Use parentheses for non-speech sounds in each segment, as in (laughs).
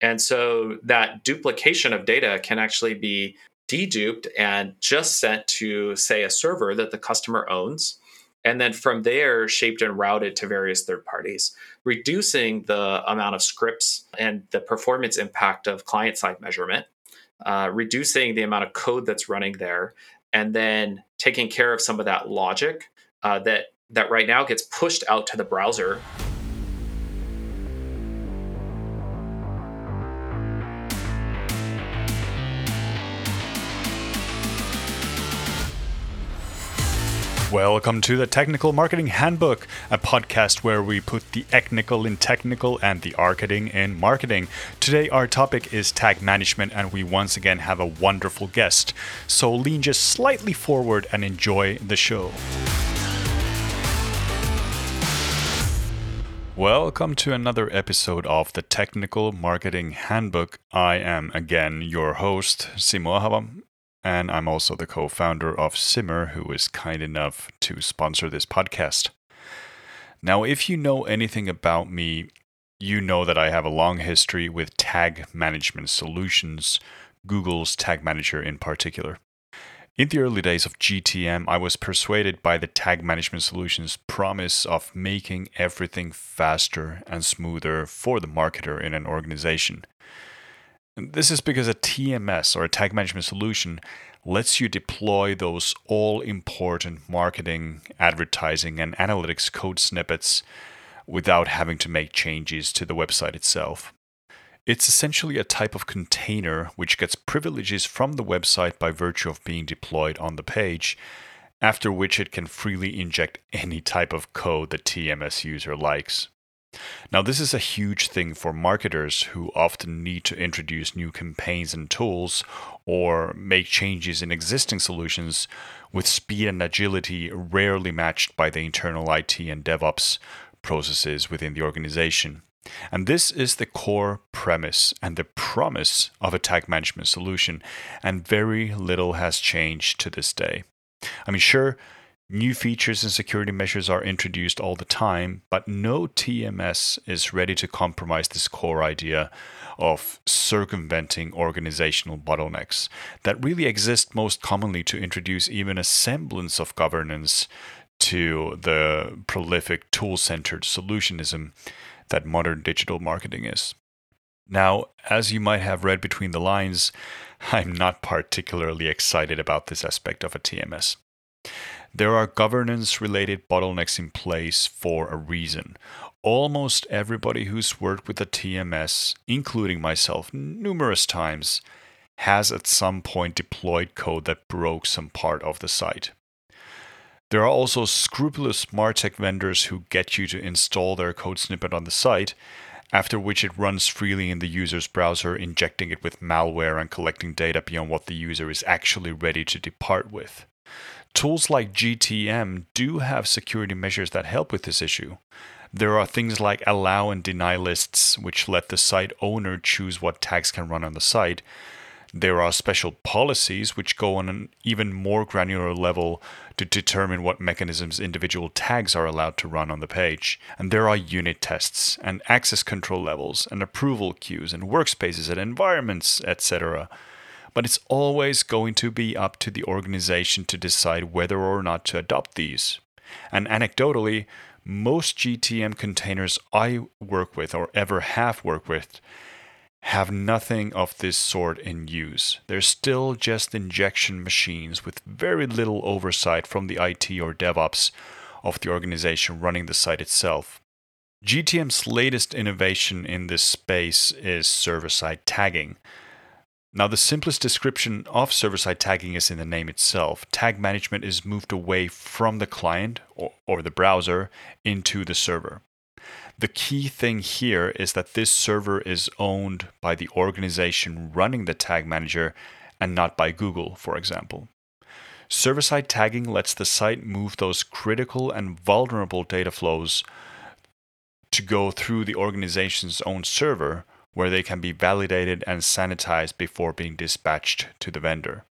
And so that duplication of data can actually be deduped and just sent to, say, a server that the customer owns. And then from there, shaped and routed to various third parties, reducing the amount of scripts and the performance impact of client side measurement, uh, reducing the amount of code that's running there, and then taking care of some of that logic uh, that that right now gets pushed out to the browser Welcome to the Technical Marketing Handbook, a podcast where we put the technical in technical and the marketing in marketing. Today, our topic is tag management, and we once again have a wonderful guest. So lean just slightly forward and enjoy the show. Welcome to another episode of the Technical Marketing Handbook. I am again your host, Simo Ahava, and I'm also the co founder of Simmer, who is kind enough to sponsor this podcast. Now, if you know anything about me, you know that I have a long history with tag management solutions, Google's Tag Manager in particular. In the early days of GTM, I was persuaded by the tag management solution's promise of making everything faster and smoother for the marketer in an organization. This is because a TMS or a tag management solution lets you deploy those all important marketing, advertising, and analytics code snippets without having to make changes to the website itself. It's essentially a type of container which gets privileges from the website by virtue of being deployed on the page, after which it can freely inject any type of code the TMS user likes. Now, this is a huge thing for marketers who often need to introduce new campaigns and tools or make changes in existing solutions with speed and agility rarely matched by the internal IT and DevOps processes within the organization. And this is the core premise and the promise of a tag management solution, and very little has changed to this day. I mean, sure, New features and security measures are introduced all the time, but no TMS is ready to compromise this core idea of circumventing organizational bottlenecks that really exist most commonly to introduce even a semblance of governance to the prolific tool centered solutionism that modern digital marketing is. Now, as you might have read between the lines, I'm not particularly excited about this aspect of a TMS. There are governance related bottlenecks in place for a reason. Almost everybody who's worked with a TMS, including myself numerous times, has at some point deployed code that broke some part of the site. There are also scrupulous MarTech vendors who get you to install their code snippet on the site, after which it runs freely in the user's browser, injecting it with malware and collecting data beyond what the user is actually ready to depart with. Tools like GTM do have security measures that help with this issue. There are things like allow and deny lists, which let the site owner choose what tags can run on the site. There are special policies which go on an even more granular level to determine what mechanisms individual tags are allowed to run on the page. And there are unit tests and access control levels and approval queues and workspaces and environments, etc but it's always going to be up to the organization to decide whether or not to adopt these. And anecdotally, most GTM containers I work with or ever have worked with have nothing of this sort in use. They're still just injection machines with very little oversight from the IT or DevOps of the organization running the site itself. GTM's latest innovation in this space is server side tagging, now, the simplest description of server side tagging is in the name itself. Tag management is moved away from the client or, or the browser into the server. The key thing here is that this server is owned by the organization running the tag manager and not by Google, for example. Server side tagging lets the site move those critical and vulnerable data flows to go through the organization's own server where they can be validated and sanitized before being dispatched to the vendor.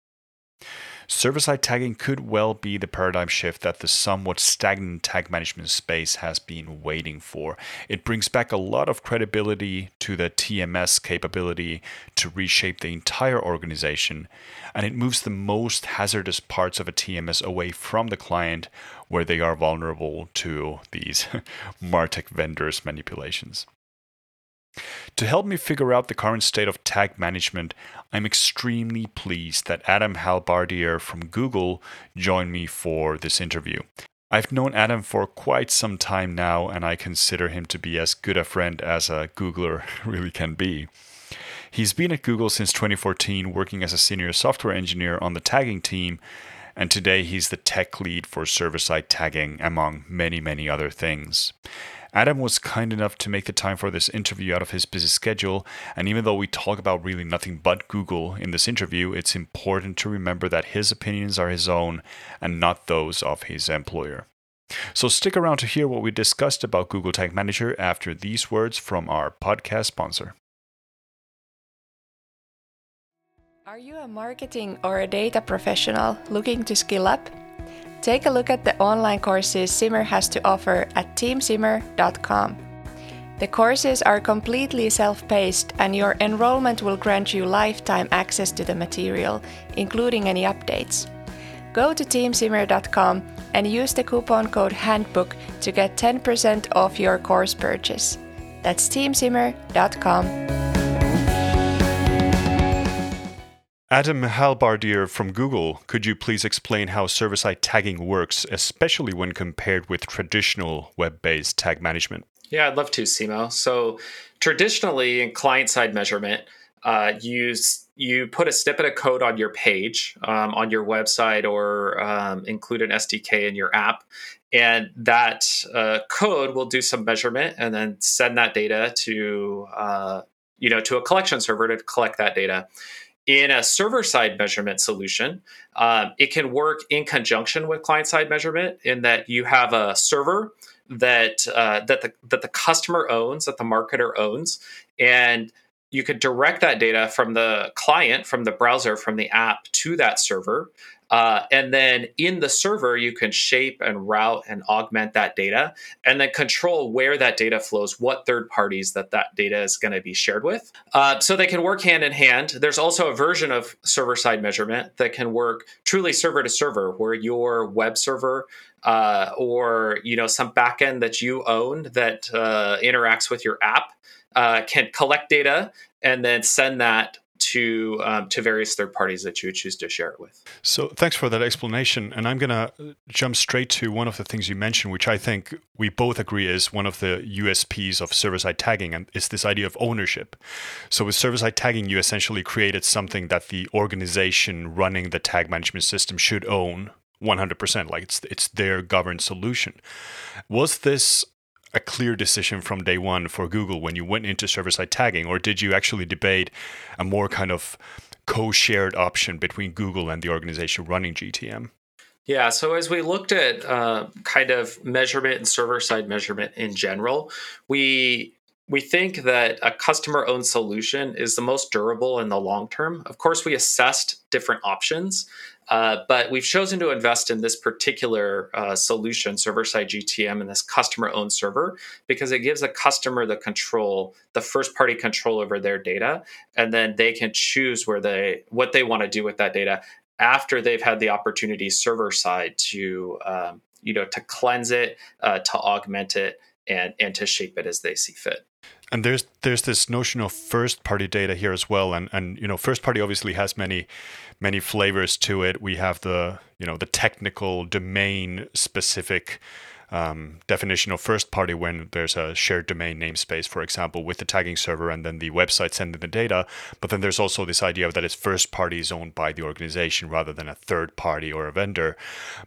server side tagging could well be the paradigm shift that the somewhat stagnant tag management space has been waiting for. It brings back a lot of credibility to the TMS capability to reshape the entire organization, and it moves the most hazardous parts of a TMS away from the client where they are vulnerable to these (laughs) Martech vendors' manipulations. To help me figure out the current state of tag management, I'm extremely pleased that Adam Halbardier from Google joined me for this interview. I've known Adam for quite some time now, and I consider him to be as good a friend as a Googler (laughs) really can be. He's been at Google since 2014, working as a senior software engineer on the tagging team, and today he's the tech lead for server side tagging, among many, many other things. Adam was kind enough to make the time for this interview out of his busy schedule, and even though we talk about really nothing but Google in this interview, it's important to remember that his opinions are his own and not those of his employer. So stick around to hear what we discussed about Google Tag Manager after these words from our podcast sponsor. Are you a marketing or a data professional looking to skill up? Take a look at the online courses Simmer has to offer at teamsimmer.com. The courses are completely self paced, and your enrollment will grant you lifetime access to the material, including any updates. Go to teamsimmer.com and use the coupon code HANDBOOK to get 10% off your course purchase. That's teamsimmer.com. Adam Halbardier from Google, could you please explain how server side tagging works, especially when compared with traditional web based tag management? Yeah, I'd love to, Simo. So, traditionally, in client side measurement, uh, you, you put a snippet of code on your page, um, on your website, or um, include an SDK in your app. And that uh, code will do some measurement and then send that data to, uh, you know, to a collection server to collect that data in a server side measurement solution, um, it can work in conjunction with client side measurement in that you have a server that uh, that the that the customer owns, that the marketer owns, and you could direct that data from the client, from the browser, from the app to that server. Uh, and then in the server, you can shape and route and augment that data and then control where that data flows, what third parties that that data is going to be shared with. Uh, so they can work hand in hand. There's also a version of server side measurement that can work truly server to server, where your web server uh, or you know some backend that you own that uh, interacts with your app uh, can collect data and then send that to um, to various third parties that you would choose to share it with. So thanks for that explanation, and I'm going to jump straight to one of the things you mentioned, which I think we both agree is one of the USPs of server-side tagging, and it's this idea of ownership. So with server-side tagging, you essentially created something that the organization running the tag management system should own 100% like it's it's their governed solution was this a clear decision from day one for Google when you went into server side tagging, or did you actually debate a more kind of co shared option between Google and the organization running GTM? Yeah, so as we looked at uh, kind of measurement and server side measurement in general, we we think that a customer owned solution is the most durable in the long term. Of course, we assessed different options uh, but we've chosen to invest in this particular uh, solution, server side GTM, and this customer owned server because it gives a customer the control, the first party control over their data, and then they can choose where they what they want to do with that data after they've had the opportunity server side to um, you know to cleanse it, uh, to augment it, and and to shape it as they see fit and there's there's this notion of first party data here as well and and you know first party obviously has many many flavors to it. We have the you know the technical domain specific um, definition of first party when there's a shared domain namespace, for example, with the tagging server and then the website sending the data. But then there's also this idea that it's first party is owned by the organization rather than a third party or a vendor.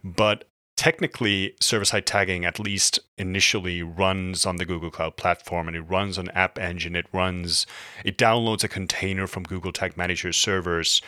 But technically, server side tagging, at least initially, runs on the Google Cloud platform and it runs on App Engine. It runs, it downloads a container from Google Tag Manager servers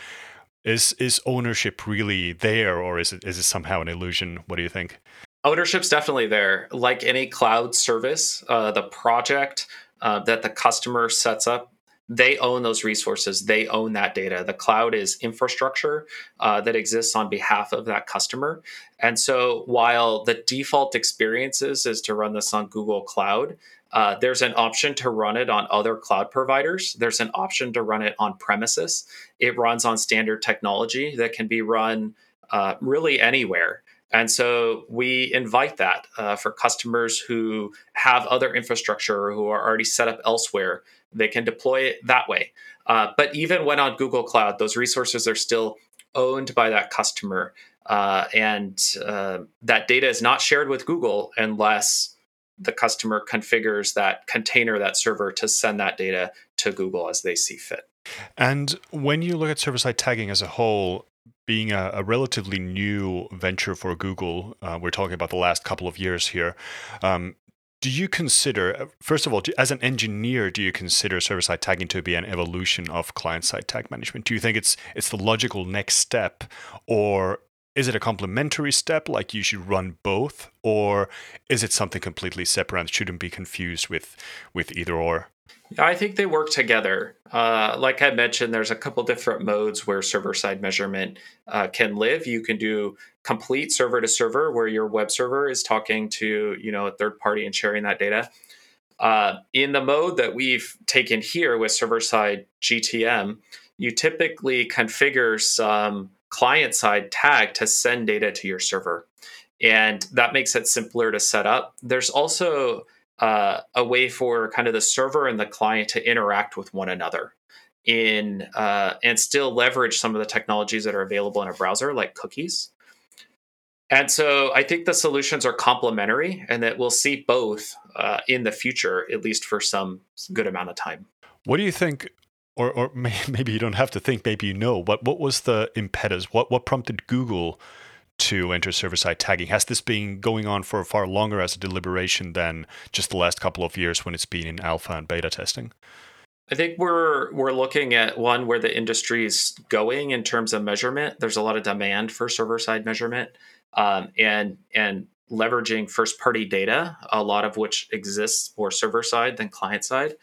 is is ownership really there, or is it is it somehow an illusion? What do you think? Ownership's definitely there. Like any cloud service, uh, the project uh, that the customer sets up they own those resources. They own that data. The cloud is infrastructure uh, that exists on behalf of that customer. And so while the default experiences is to run this on google cloud uh, there's an option to run it on other cloud providers. There's an option to run it on premises. It runs on standard technology that can be run uh, really anywhere and so we invite that uh, for customers who have other infrastructure or who are already set up elsewhere they can deploy it that way. Uh, but even when on Google Cloud, those resources are still owned by that customer. Uh, and uh, that data is not shared with Google unless the customer configures that container, that server to send that data to Google as they see fit. And when you look at server side tagging as a whole, being a, a, relatively new venture for Google, uh, we're talking about the last couple of years here. Um, do you consider, first of all, as an engineer, do you consider server-side tagging to be an evolution of client-side tag management? Do you think it's it's the logical next step, or is it a complementary step, like you should run both, or is it something completely separate and shouldn't be confused with with either or? I think they work together. Uh, like I mentioned, there's a couple different modes where server side measurement uh, can live. You can do complete server to server, where your web server is talking to you know a third party and sharing that data. Uh, in the mode that we've taken here with server side GTM, you typically configure some client side tag to send data to your server, and that makes it simpler to set up. There's also uh, a way for kind of the server and the client to interact with one another in uh, and still leverage some of the technologies that are available in a browser like cookies. And so i think the solutions are complementary and that we'll see both uh, in the future at least for some good amount of time. What do you think or, or (laughs) maybe you don't have to think maybe you know but what was the impetus? What, what prompted google to enter server side tagging? Has this been going on for far longer as a deliberation than just the last couple of years when it's been in alpha and beta testing? I think we're we're looking at one where the industry is going in terms of measurement. There's a lot of demand for server side measurement, um, and and leveraging first party data, a lot of which exists more server side than client side.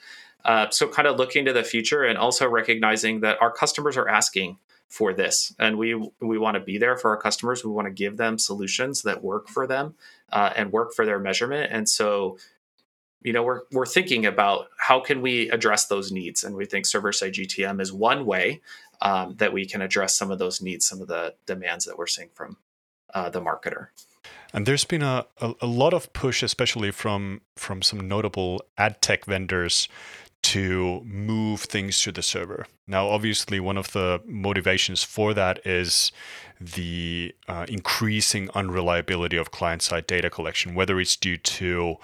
Uh, so, kind of looking to the future and also recognizing that our customers are asking for this. And we we want to be there for our customers. We want to give them solutions that work for them uh, and work for their measurement. And so you know we're we're thinking about how can we address those needs? And we think server side gtm is one way um, that we can address some of those needs some of the demands that we're seeing from uh, the marketer. And there's been a, a, a lot of push especially from from some notable ad tech vendors to move things to the server. Now, obviously, one of the motivations for that is the uh, increasing unreliability of client side data collection, whether it's due to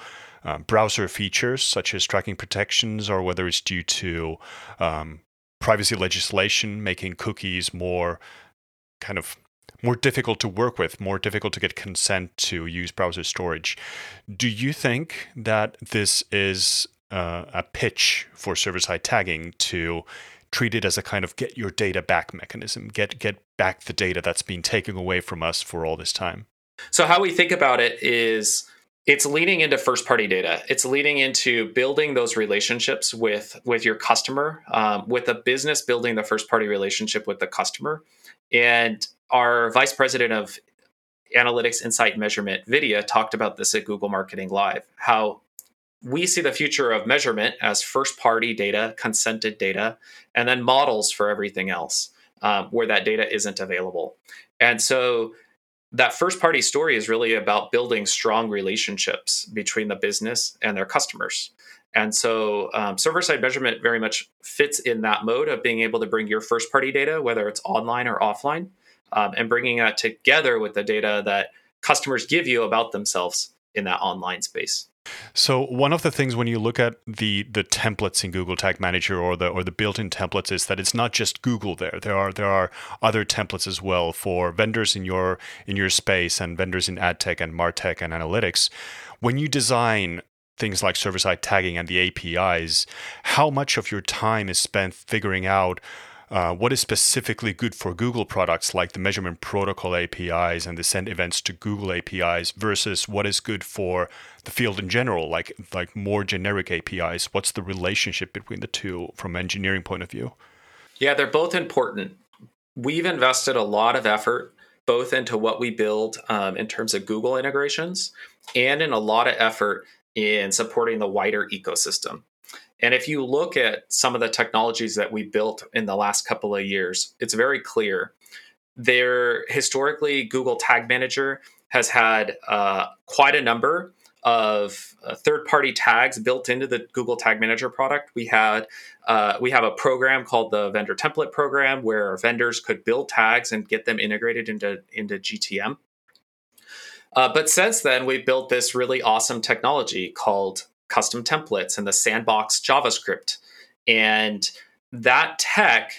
um, browser features such as tracking protections or whether it's due to um, privacy legislation making cookies more kind of more difficult to work with, more difficult to get consent to use browser storage. Do you think that this is uh, a pitch for server side tagging to treat it as a kind of get your data back mechanism, get get back the data that's been taken away from us for all this time. So how we think about it is it's leaning into first party data it's leading into building those relationships with with your customer um, with a business building the first party relationship with the customer and our vice president of analytics insight measurement Vidhya talked about this at google marketing live how we see the future of measurement as first party data, consented data, and then models for everything else um, where that data isn't available. And so that first party story is really about building strong relationships between the business and their customers. And so um, server side measurement very much fits in that mode of being able to bring your first party data, whether it's online or offline, um, and bringing that together with the data that customers give you about themselves in that online space. So one of the things when you look at the the templates in Google Tag Manager or the or the built-in templates is that it's not just Google there. There are there are other templates as well for vendors in your in your space and vendors in ad tech and martech and analytics. When you design things like server-side tagging and the APIs, how much of your time is spent figuring out uh, what is specifically good for Google products like the measurement protocol APIs and the send events to Google APIs versus what is good for the field in general, like like more generic APIs? What's the relationship between the two from engineering point of view? Yeah, they're both important. We've invested a lot of effort both into what we build um, in terms of Google integrations and in a lot of effort in supporting the wider ecosystem. And if you look at some of the technologies that we built in the last couple of years, it's very clear. There historically, Google Tag Manager has had uh, quite a number of uh, third-party tags built into the Google Tag Manager product. We had uh, we have a program called the Vendor Template Program where vendors could build tags and get them integrated into into GTM. Uh, but since then, we built this really awesome technology called custom templates and the sandbox JavaScript, and that tech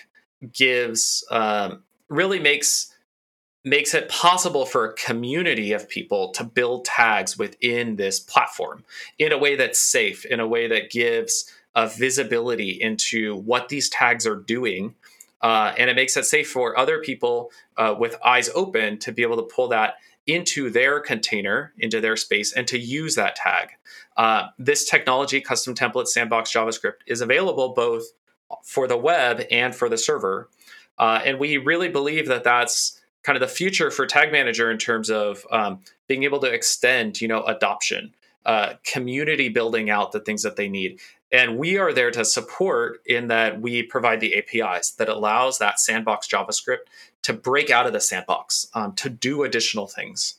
gives um, really makes makes it possible for a community of people to build tags within this platform in a way that's safe, in a way that gives a visibility into what these tags are doing. Uh, and it makes it safe for other people uh, with eyes open to be able to pull that into their container, into their space, and to use that tag. Uh, this technology, custom template sandbox JavaScript, is available both for the web and for the server. Uh, and we really believe that that's kind of the future for Tag Manager in terms of um, being able to extend, you know, adoption, uh, community building out the things that they need. And we are there to support in that we provide the APIs that allows that sandbox JavaScript to break out of the sandbox, um, to do additional things.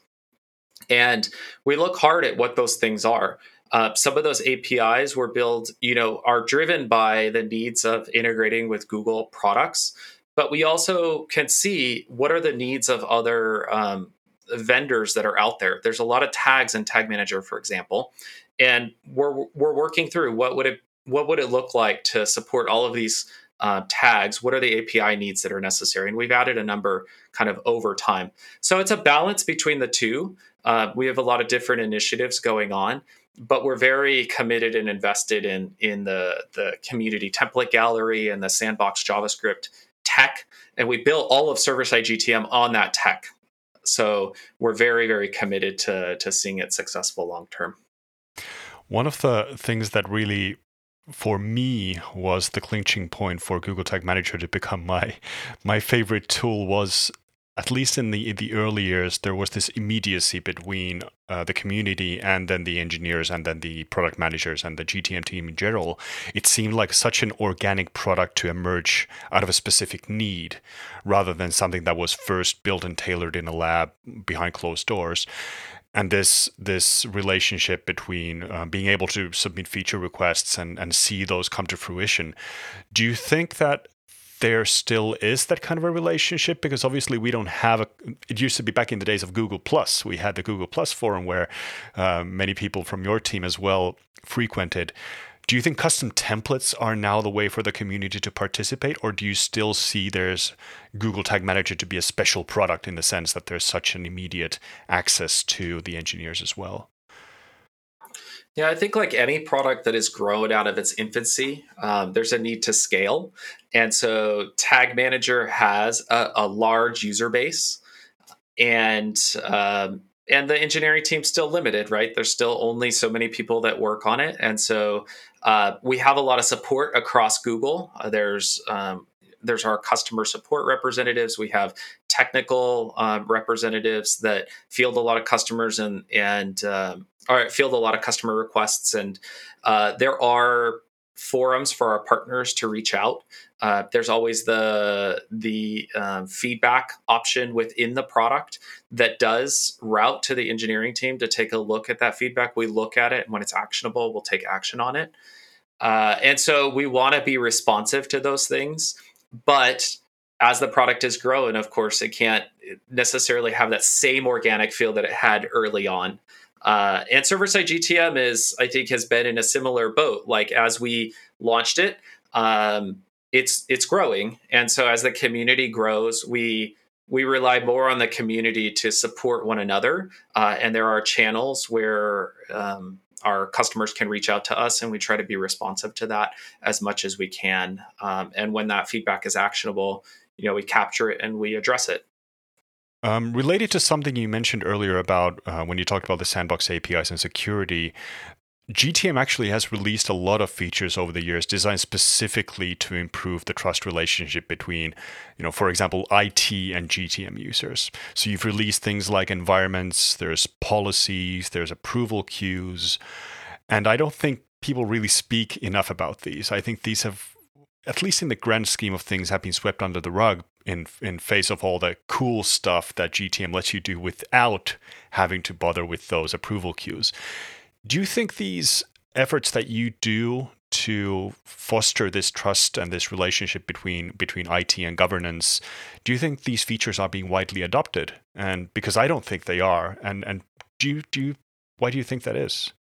And we look hard at what those things are. Uh, some of those APIs were built, you know, are driven by the needs of integrating with Google products but we also can see what are the needs of other um, vendors that are out there. There's a lot of tags in Tag Manager, for example, and we're we're working through what would it what would it look like to support all of these uh, tags? What are the API needs that are necessary? And we've added a number kind of over time. So it's a balance between the two. Uh, we have a lot of different initiatives going on, but we're very committed and invested in in the the community template gallery and the sandbox JavaScript tech, and we built all of server side GTM on that tech. So we're very, very committed to to seeing it successful long term. One of the things that really for me was the clinching point for Google Tag Manager to become my my favorite tool was at least in the in the early years, there was this immediacy between uh, the community and then the engineers and then the product managers and the GTM team in general. It seemed like such an organic product to emerge out of a specific need, rather than something that was first built and tailored in a lab behind closed doors. And this this relationship between uh, being able to submit feature requests and, and see those come to fruition, do you think that there still is that kind of a relationship? Because obviously we don't have a it used to be back in the days of google plus. We had the google plus forum where uh, many people from your team as well frequented do you think custom templates are now the way for the community to participate or do you still see there's google tag manager to be a special product in the sense that there's such an immediate access to the engineers as well yeah, I think like any product that is grown out of its infancy, um, there's a need to scale. And so Tag Manager has a, a large user base, and um, and the engineering team's still limited, right? There's still only so many people that work on it, and so uh, we have a lot of support across Google. Uh, there's um, there's our customer support representatives. We have technical um, representatives that field a lot of customers and and um, or field a lot of customer requests. And uh, there are forums for our partners to reach out. Uh, there's always the the um, feedback option within the product that does route to the engineering team to take a look at that feedback. We look at it, and when it's actionable, we'll take action on it. Uh, and so we want to be responsive to those things but as the product is growing, of course, it can't necessarily have that same organic feel that it had early on. Uh, and server side GTM is, I think, has been in a similar boat. Like as we launched it, um, it's it's growing, and so as the community grows, we we rely more on the community to support one another. Uh, and there are channels where um, our customers can reach out to us, and we try to be responsive to that as much as we can. Um, and when that feedback is actionable, you know, we capture it and we address it. Um, related to something you mentioned earlier about uh, when you talked about the sandbox APIs and security, GTM actually has released a lot of features over the years designed specifically to improve the trust relationship between, you know, for example, IT and GTM users. So you've released things like environments, there's policies, there's approval queues, and I don't think people really speak enough about these. I think these have at least in the grand scheme of things have been swept under the rug in in face of all the cool stuff that GTM lets you do without having to bother with those approval queues. Do you think these efforts that you do to foster this trust and this relationship between between IT and governance, do you think these features are being widely adopted? And because I don't think they are, and and do you do you why do you think that is?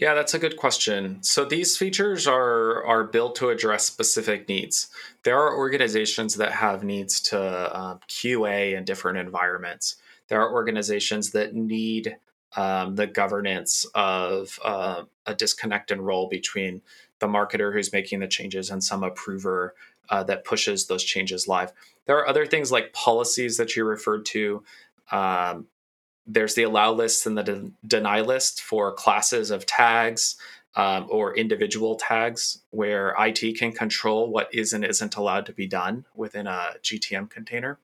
Yeah, that's a good question. So these features are are built to address specific needs. There are organizations that have needs to uh, QA in different environments. There are organizations that need um, the governance of uh, a disconnect and role between the marketer who's making the changes and some approver uh, that pushes those changes live. There are other things like policies that you referred to. Um, there's the allow list and the de- deny list for classes of tags um, or individual tags where IT can control what is and isn't allowed to be done within a GTM container.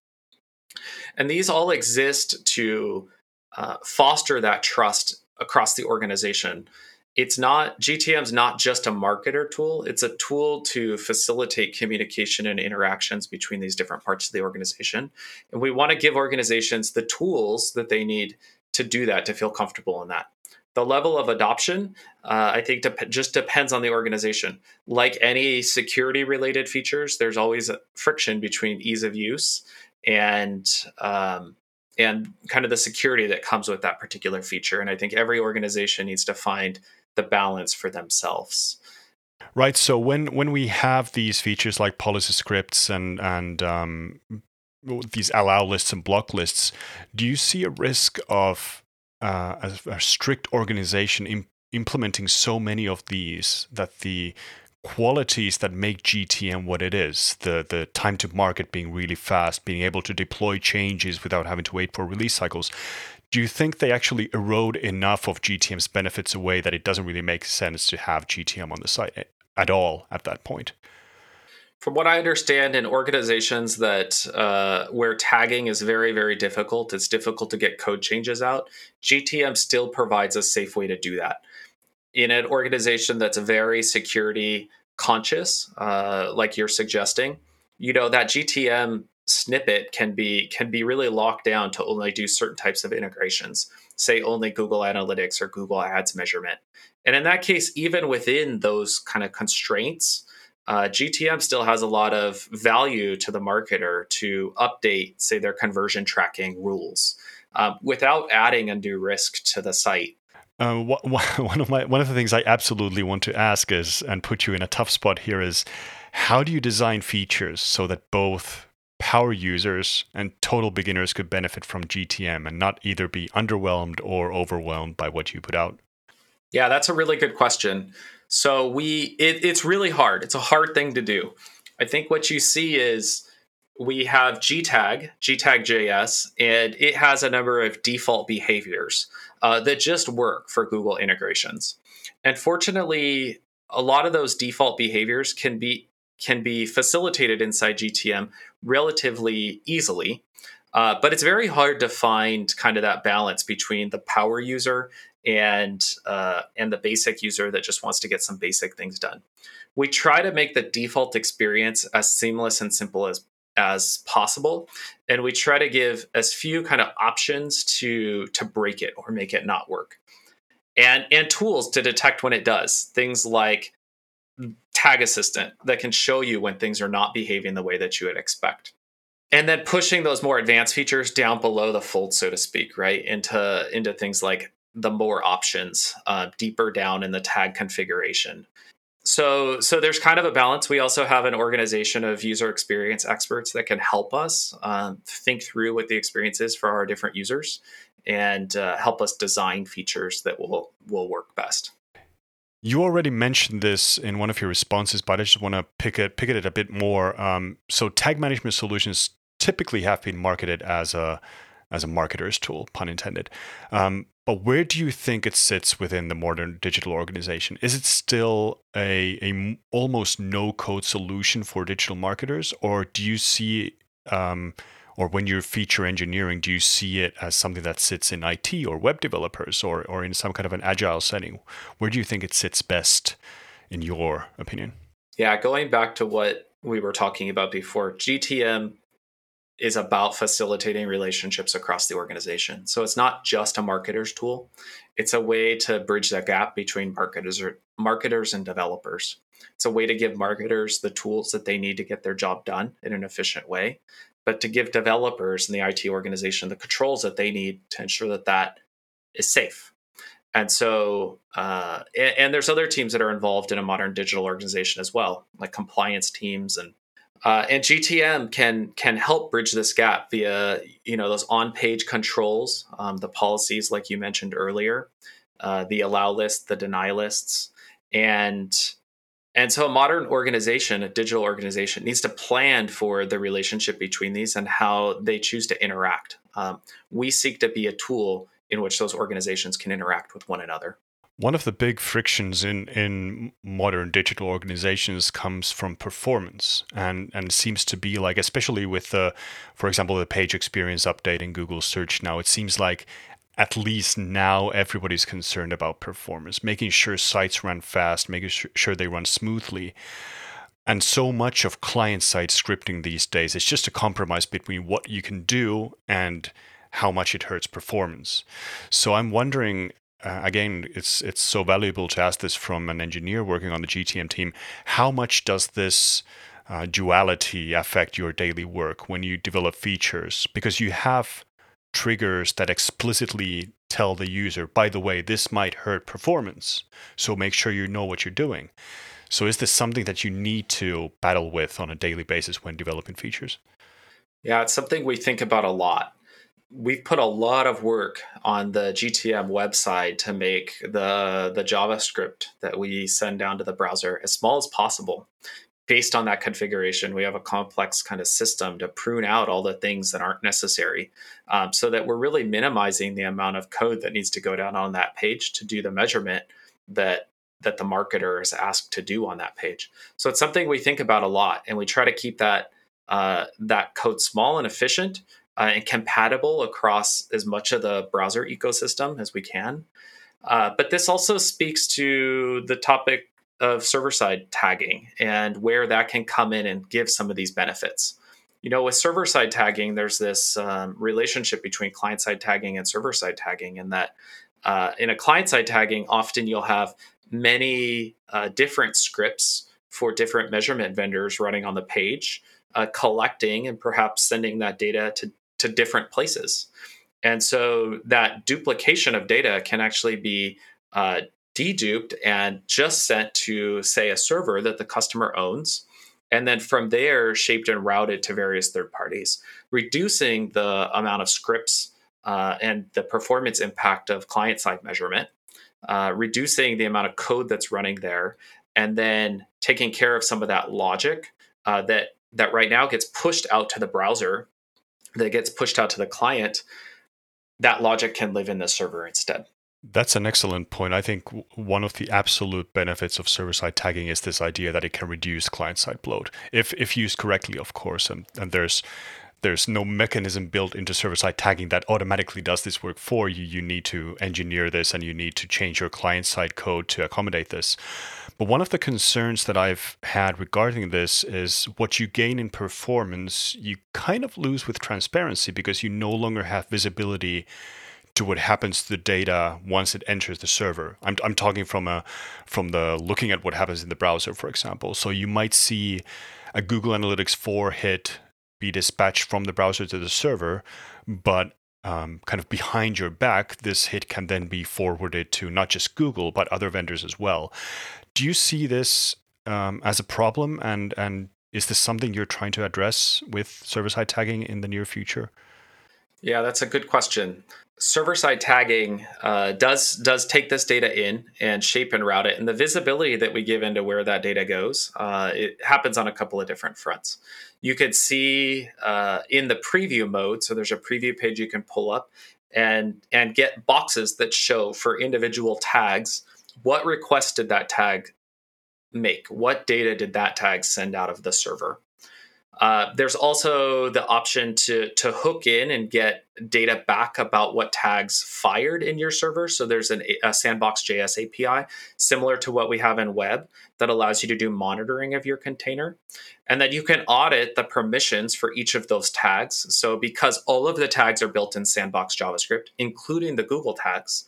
And these all exist to uh, foster that trust across the organization. It's not GTM's not just a marketer tool, it's a tool to facilitate communication and interactions between these different parts of the organization. And we want to give organizations the tools that they need to do that, to feel comfortable in that. The level of adoption, uh, I think, dep- just depends on the organization. Like any security related features, there's always a friction between ease of use and um, and kind of the security that comes with that particular feature. And I think every organization needs to find the balance for themselves. Right. So when when we have these features like policy scripts and and um, these allow lists and block lists, do you see a risk of uh, a, a, strict organization Im- implementing so many of these that the qualities that make GTM what it is, the the time to market being really fast, being able to deploy changes without having to wait for release cycles. Do you think they actually erode enough of GTM's benefits away that it doesn't really make sense to have GTM on the site at all at that point? From what I understand, in organizations that uh, where tagging is very very difficult, it's difficult to get code changes out. GTM still provides a safe way to do that in an organization that's very security conscious, uh, like you're suggesting, you know that GTM snippet can be can be really locked down to only do certain types of integrations, say only Google Analytics or Google Ads measurement. And in that case, even within those kind of constraints, uh, GTM still has a lot of value to the marketer to update, say, their conversion tracking rules uh, without adding undue risk to the site. Uh, (laughs) one of my one of the things I absolutely want to ask is, and put you in a tough spot here, is how do you design features so that both power users and total beginners could benefit from GTM and not either be underwhelmed or overwhelmed by what you put out? Yeah, that's a really good question. So we it, it's really hard. It's a hard thing to do. I think what you see is we have GTag, GTag.js, and it has a number of default behaviors uh, that just work for Google integrations. And fortunately, a lot of those default behaviors can be can be facilitated inside GTM relatively easily. Uh, but it's very hard to find kind of that balance between the power user and uh, and the basic user that just wants to get some basic things done. We try to make the default experience as seamless and simple as as possible and we try to give as few kind of options to to break it or make it not work. And and tools to detect when it does. Things like tag assistant that can show you when things are not behaving the way that you would expect. And then pushing those more advanced features down below the fold so to speak right? Into into things like the more options uh, deeper down in the tag configuration so so there's kind of a balance we also have an organization of user experience experts that can help us um, think through what the experience is for our different users and uh, help us design features that will will work best. You already mentioned this in one of your responses, but I just want to pick it pick it a bit more. Um, so, tag management solutions typically have been marketed as a as a marketer's tool, pun intended. Um, but where do you think it sits within the modern digital organization? Is it still a, a almost no code solution for digital marketers, or do you see, um, or when you're feature engineering, do you see it as something that sits in IT or web developers, or or in some kind of an agile setting? Where do you think it sits best, in your opinion? Yeah, going back to what we were talking about before, GTM is about facilitating relationships across the organization. So it's not just a marketer's tool. It's a way to bridge that gap between marketers or marketers and developers. It's a way to give marketers the tools that they need to get their job done in an efficient way, but to give developers in the IT organization the controls that they need to ensure that that is safe. And so, uh, and, and there's other teams that are involved in a modern digital organization as well, like compliance teams and uh, and GTM can can help bridge this gap via you know those on page controls, um, the policies like you mentioned earlier, uh, the allow list, the deny lists, and and so a modern organization, a digital organization, needs to plan for the relationship between these and how they choose to interact. Um, we seek to be a tool in which those organizations can interact with one another. One of the big frictions in, in modern digital organizations comes from performance and, and seems to be like, especially with the, for example, the page experience update in Google search now, it seems like at least now everybody's concerned about performance, making sure sites run fast, making sure they run smoothly. And so much of client side scripting these days is just a compromise between what you can do and how much it hurts performance. So I'm wondering uh, again, it's it's so valuable to ask this from an engineer working on the GTM team. How much does this uh, duality affect your daily work when you develop features? Because you have triggers that explicitly tell the user, by the way, this might hurt performance. So make sure you know what you're doing. So is this something that you need to battle with on a daily basis when developing features? Yeah, it's something we think about a lot we've put a lot of work on the GTM website to make the the JavaScript that we send down to the browser as small as possible. Based on that configuration, we have a complex kind of system to prune out all the things that aren't necessary, um, so that we're really minimizing the amount of code that needs to go down on that page to do the measurement that that the marketer is asked to do on that page. So it's something we think about a lot, and we try to keep that uh, that code small and efficient uh, and compatible across as much of the browser ecosystem as we can. Uh, but this also speaks to the topic of server side tagging and where that can come in and give some of these benefits. You know, with server side tagging, there's this um, relationship between client side tagging and server side tagging, and that uh, in a client side tagging, often you'll have many uh, different scripts for different measurement vendors running on the page. Uh, collecting and perhaps sending that data to to different places. And so that duplication of data can actually be uh, deduped and just sent to, say, a server that the customer owns. And then from there, shaped and routed to various third parties, reducing the amount of scripts uh, and the performance impact of client side measurement, uh, reducing the amount of code that's running there, and then taking care of some of that logic uh, that that right now gets pushed out to the browser that gets pushed out to the client, that logic can live in the server instead. That's an excellent point. I think one of the absolute benefits of server side tagging is this idea that it can reduce client side bloat, if if used correctly, of course. And and there's there's no mechanism built into server side tagging that automatically does this work for you. You need to engineer this and you need to change your client side code to accommodate this. But one of the concerns that I've had regarding this is what you gain in performance, you kind of lose with transparency because you no longer have visibility to what happens to the data once it enters the server. I'm, I'm talking from a from the looking at what happens in the browser, for example. So you might see a Google Analytics 4 hit be dispatched from the browser to the server, but um, kind of behind your back, this hit can then be forwarded to not just Google but other vendors as well. Do you see this um, as a problem, and and is this something you're trying to address with server side tagging in the near future? Yeah, that's a good question. server side tagging uh, does does take this data in and shape and route it and the visibility that we give into where that data goes uh, it happens on a couple of different fronts. You could see uh, in the preview mode so there's a preview page you can pull up and and get boxes that show for individual tags what request did that tag make? What data did that tag send out of the server uh, there's also the option to to hook in and get data back about what tags fired in your server. So there's an, a Sandbox JS API similar to what we have in web that allows you to do monitoring of your container, and then you can audit the permissions for each of those tags. So because all of the tags are built in Sandbox JavaScript, including the Google tags,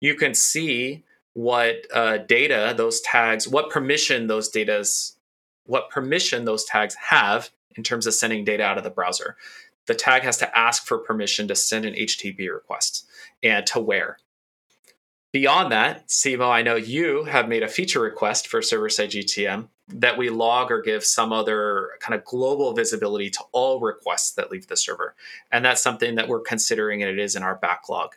you can see what uh, data those tags, what permission those data's what permission those tags have in terms of sending data out of the browser. The tag has to ask for permission to send an HTTP request and to where. Beyond that, Simo, I know you have made a feature request for server side GTM that we log or give some other kind of global visibility to all requests that leave the server. And that's something that we're considering, and it is in our backlog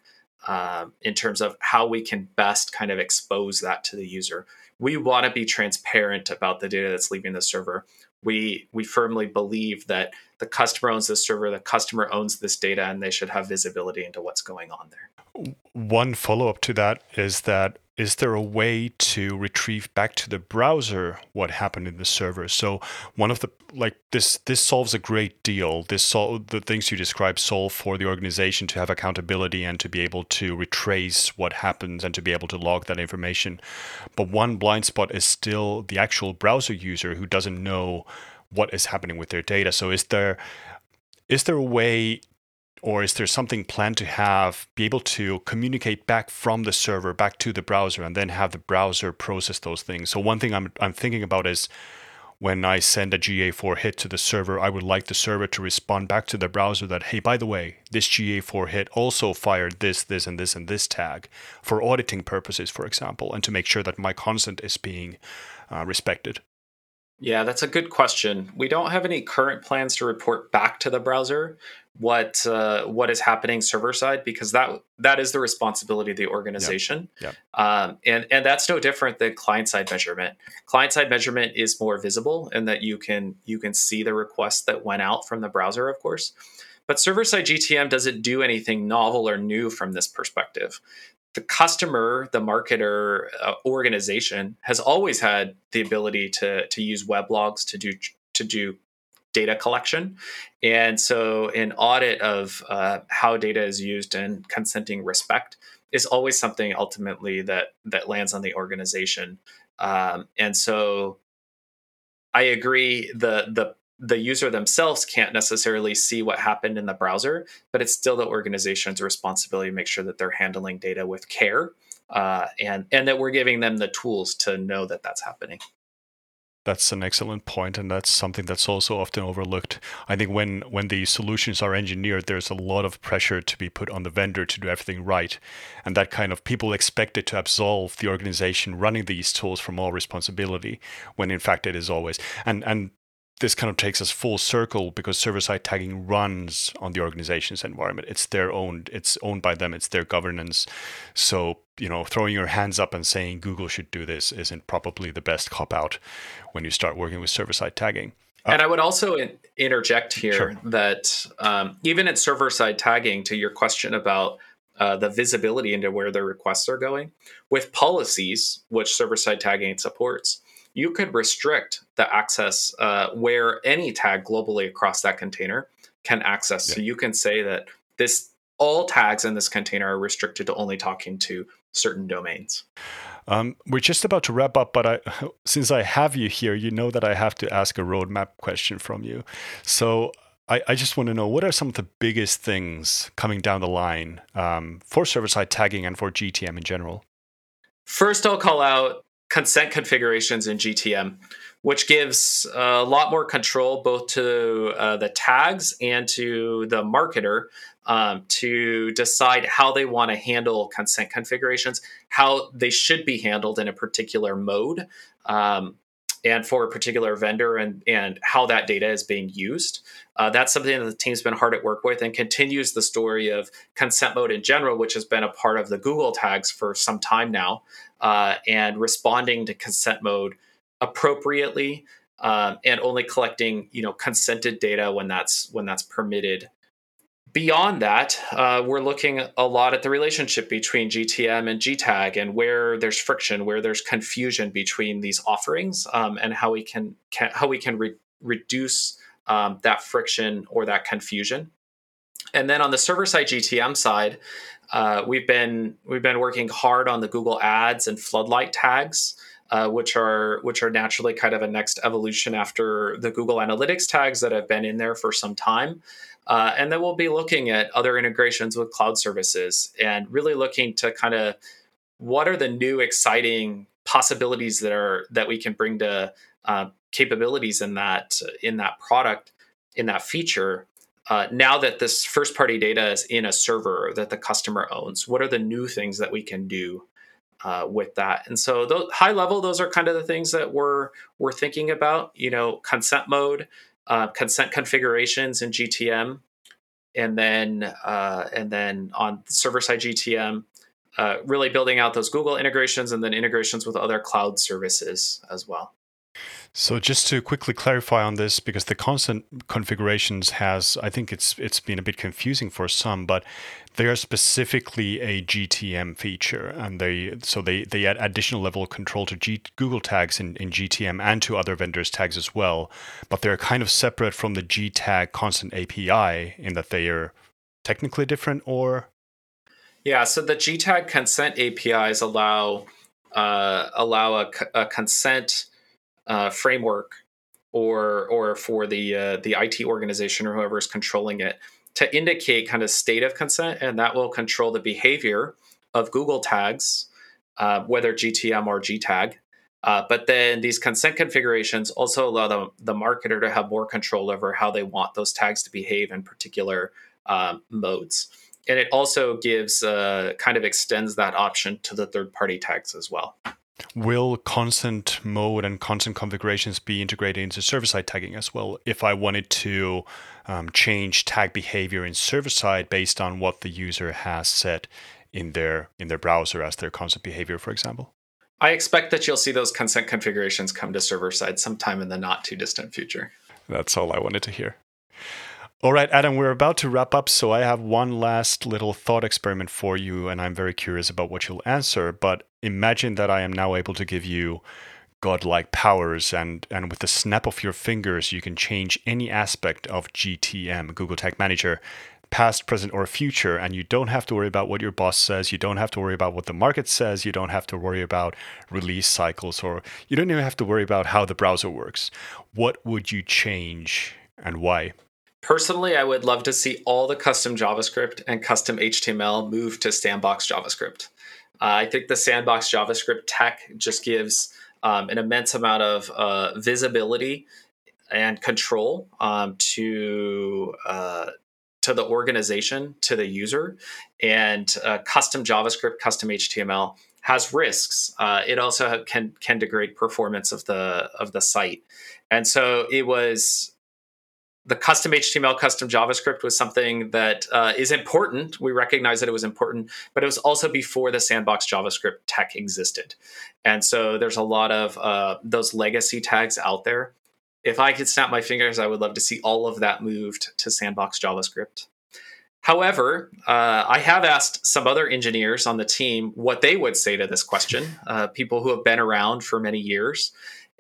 um, in terms of how we can best kind of expose that to the user we want to be transparent about the data that's leaving the server. We we firmly believe that the customer owns the server, the customer owns this data, and they should have visibility into what's going on there. One follow up to that is that is there a way to retrieve back to the browser what happened in the server? So one of the like this this solves a great deal. This sol- the things you describe solve for the organization to have accountability and to be able to retrace what happens and to be able to log that information. But one blind spot is still the actual browser user who doesn't know what is happening with their data. So is there is there a way or is there something planned to have be able to communicate back from the server back to the browser and then have the browser process those things? So one thing i'm, I'm thinking about is when i send a ga4 hit to the server i would like the server to respond back to the browser that hey by the way this ga4 hit also fired this this and this and this tag for auditing purposes for example and to make sure that my consent is being uh, respected. Yeah, that's a good question. We don't have any current plans to report back to the browser what uh, what is happening server side because that that is the responsibility of the organization. Um, and and that's no different than client side measurement. Client side measurement is more visible in that you can you can see the requests that went out from the browser, of course. But server side GTM doesn't do anything novel or new from this perspective the customer, the marketer uh, organization has always had the ability to to use weblogs to do to do data collection, and so an audit of uh, how data is used and consenting respect is always something ultimately that that lands on the organization, um, and so I agree the the the user themselves can't necessarily see what happened in the browser, but it's still the organization's responsibility to make sure that they're handling data with care uh, and and that we're giving them the tools to know that that's happening. That's an excellent point, and that's something that's also often overlooked. I think when when the solutions are engineered, there's a lot of pressure to be put on the vendor to do everything right, and that kind of people expect it to absolve the organization running these tools from all responsibility, when in fact it is always. And and this kind of takes us full circle because server-side tagging runs on the organization's environment. It's their own. It's owned by them. It's their governance. So you know, throwing your hands up and saying Google should do this isn't probably the best cop out when you start working with server-side tagging. Uh, and I would also in- interject here sure. that um, even at server-side tagging, to your question about uh, the visibility into where the requests are going, with policies, which server-side tagging supports, you could restrict the access uh, where any tag globally across that container can access. Yeah. So you can say that this all tags in this container are restricted to only talking to certain domains. Um, we're just about to wrap up, but I, (laughs) since I have you here, you know that I have to ask a roadmap question from you. So I, I just want to know what are some of the biggest things coming down the line um, for server side tagging and for GTM in general? First, I'll call out consent configurations in GTM, which gives a lot more control both to uh, the tags and to the marketer um, to decide how they want to handle consent configurations, how they should be handled in a particular mode. Um, and for a particular vendor and, and how that data is being used. Uh, that's something that the team's been hard at work with and continues the story of consent mode in general, which has been a part of the Google tags for some time now, uh, and responding to consent mode appropriately um, and only collecting you know consented data when that's when that's permitted beyond that, uh, we're looking a lot at the relationship between GTM and GTAG and where there's friction, where there's confusion between these offerings, um, and how we can, can how we can re- reduce um, that friction or that confusion. And then on the server side GTM side, uh, we've been we've been working hard on the Google Ads and Floodlight tags. Uh, which are which are naturally kind of a next evolution after the Google Analytics tags that have been in there for some time. Uh, and then we'll be looking at other integrations with cloud services and really looking to kind of what are the new exciting possibilities that are that we can bring to uh, capabilities in that in that product in that feature uh, now that this first party data is in a server that the customer owns what are the new things that we can do uh, with that and so those, high level those are kind of the things that we're we're thinking about you know consent mode uh, consent configurations in GTM, and then uh, and then on server side GTM, uh, really building out those Google integrations and then integrations with other cloud services as well. So just to quickly clarify on this, because the consent configurations has, I think it's it's been a bit confusing for some, but they are specifically a GTM feature, and they so they they add additional level of control to G, Google tags in, in GTM and to other vendors tags as well, but they're kind of separate from the GTag consent API in that they are technically different, or yeah. So the GTag consent APIs allow uh, allow a, a consent uh, framework or or for the uh, the IT organization or whoever is controlling it to indicate kind of state of consent, and that will control the behavior of Google tags, uh, whether GTM or GTag. Uh, but then these consent configurations also allow the, the marketer to have more control over how they want those tags to behave in particular um, modes. And it also gives uh, kind of extends that option to the third party tags as well. Will consent mode and consent configurations be integrated into server side tagging as well? If I wanted to um, change tag behavior in server side based on what the user has set in their in their browser as their consent behavior, for example. I expect that you'll see those consent configurations come to server side sometime in the not too distant future. That's all I wanted to hear. All right, Adam, we're about to wrap up, so I have one last little thought experiment for you, and I'm very curious about what you'll answer. But imagine that I am now able to give you godlike powers, and, and with the snap of your fingers, you can change any aspect of GTM, Google Tag Manager, past, present, or future, and you don't have to worry about what your boss says. You don't have to worry about what the market says. You don't have to worry about release cycles, or you don't even have to worry about how the browser works. What would you change and why? Personally, I would love to see all the custom JavaScript and custom HTML move to sandbox JavaScript. Uh, I think the sandbox JavaScript tech just gives um, an immense amount of uh, visibility and control um, to uh, to the organization, to the user, and uh, custom JavaScript, custom HTML has risks. Uh, it also can can degrade performance of the of the site, and so it was the custom HTML, custom JavaScript was something that uh, is important. We recognize that it was important, but it was also before the sandbox JavaScript tech existed. And so there's a lot of uh, those legacy tags out there. If I could snap my fingers, I would love to see all of that moved to sandbox JavaScript. However, uh, I have asked some other engineers on the team what they would say to this question, uh, people who have been around for many years,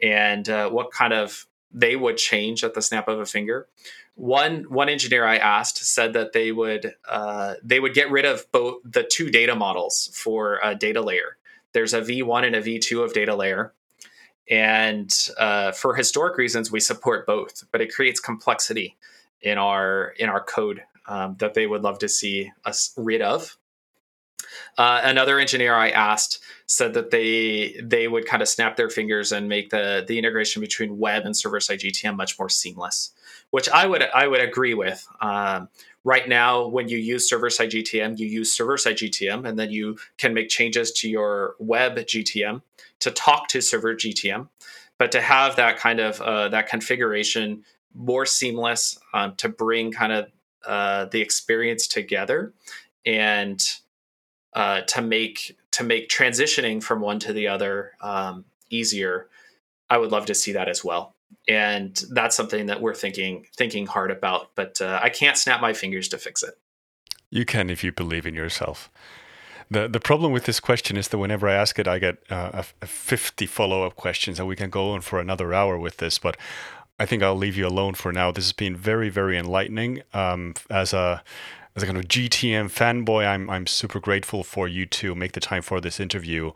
and uh, what kind of they would change at the snap of a finger. One one engineer I asked said that they would uh, they would get rid of both the two data models for a data layer. There's a V1 and a V2 of data layer, and uh, for historic reasons we support both, but it creates complexity in our in our code um, that they would love to see us rid of. Uh, another engineer I asked said that they they would kind of snap their fingers and make the the integration between web and server side GTM much more seamless, which I would I would agree with. Um, right now, when you use server side GTM, you use server side GTM, and then you can make changes to your web GTM to talk to server GTM. but to have that kind of uh, that configuration more seamless um, to bring kind of uh, the experience together and uh, to make to make transitioning from one to the other um, easier i would love to see that as well and that's something that we're thinking thinking hard about but uh, i can't snap my fingers to fix it you can if you believe in yourself the the problem with this question is that whenever I ask it, I get uh, a, a 50 follow up questions, and we can go on for another hour with this. But I think I'll leave you alone for now. This has been very, very enlightening. Um, as a as a kind of GTM fanboy, I'm I'm super grateful for you to make the time for this interview,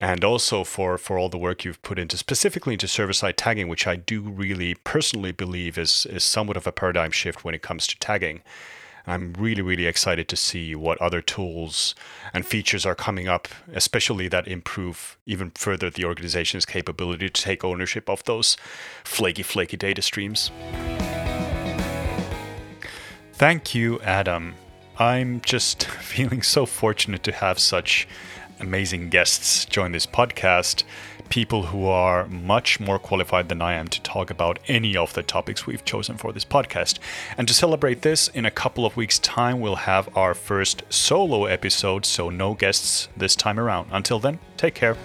and also for for all the work you've put into specifically into server side tagging, which I do really personally believe is is somewhat of a paradigm shift when it comes to tagging. I'm really, really excited to see what other tools and features are coming up, especially that improve even further the organization's capability to take ownership of those flaky, flaky data streams. Thank you, Adam. I'm just (laughs) feeling so fortunate to have such amazing guests join this podcast people who are much more qualified than I am to talk about any of the topics we've chosen for this podcast. And to celebrate this, in a couple of weeks' time, we'll have our first solo episode, so no guests this time around. Until then, take care.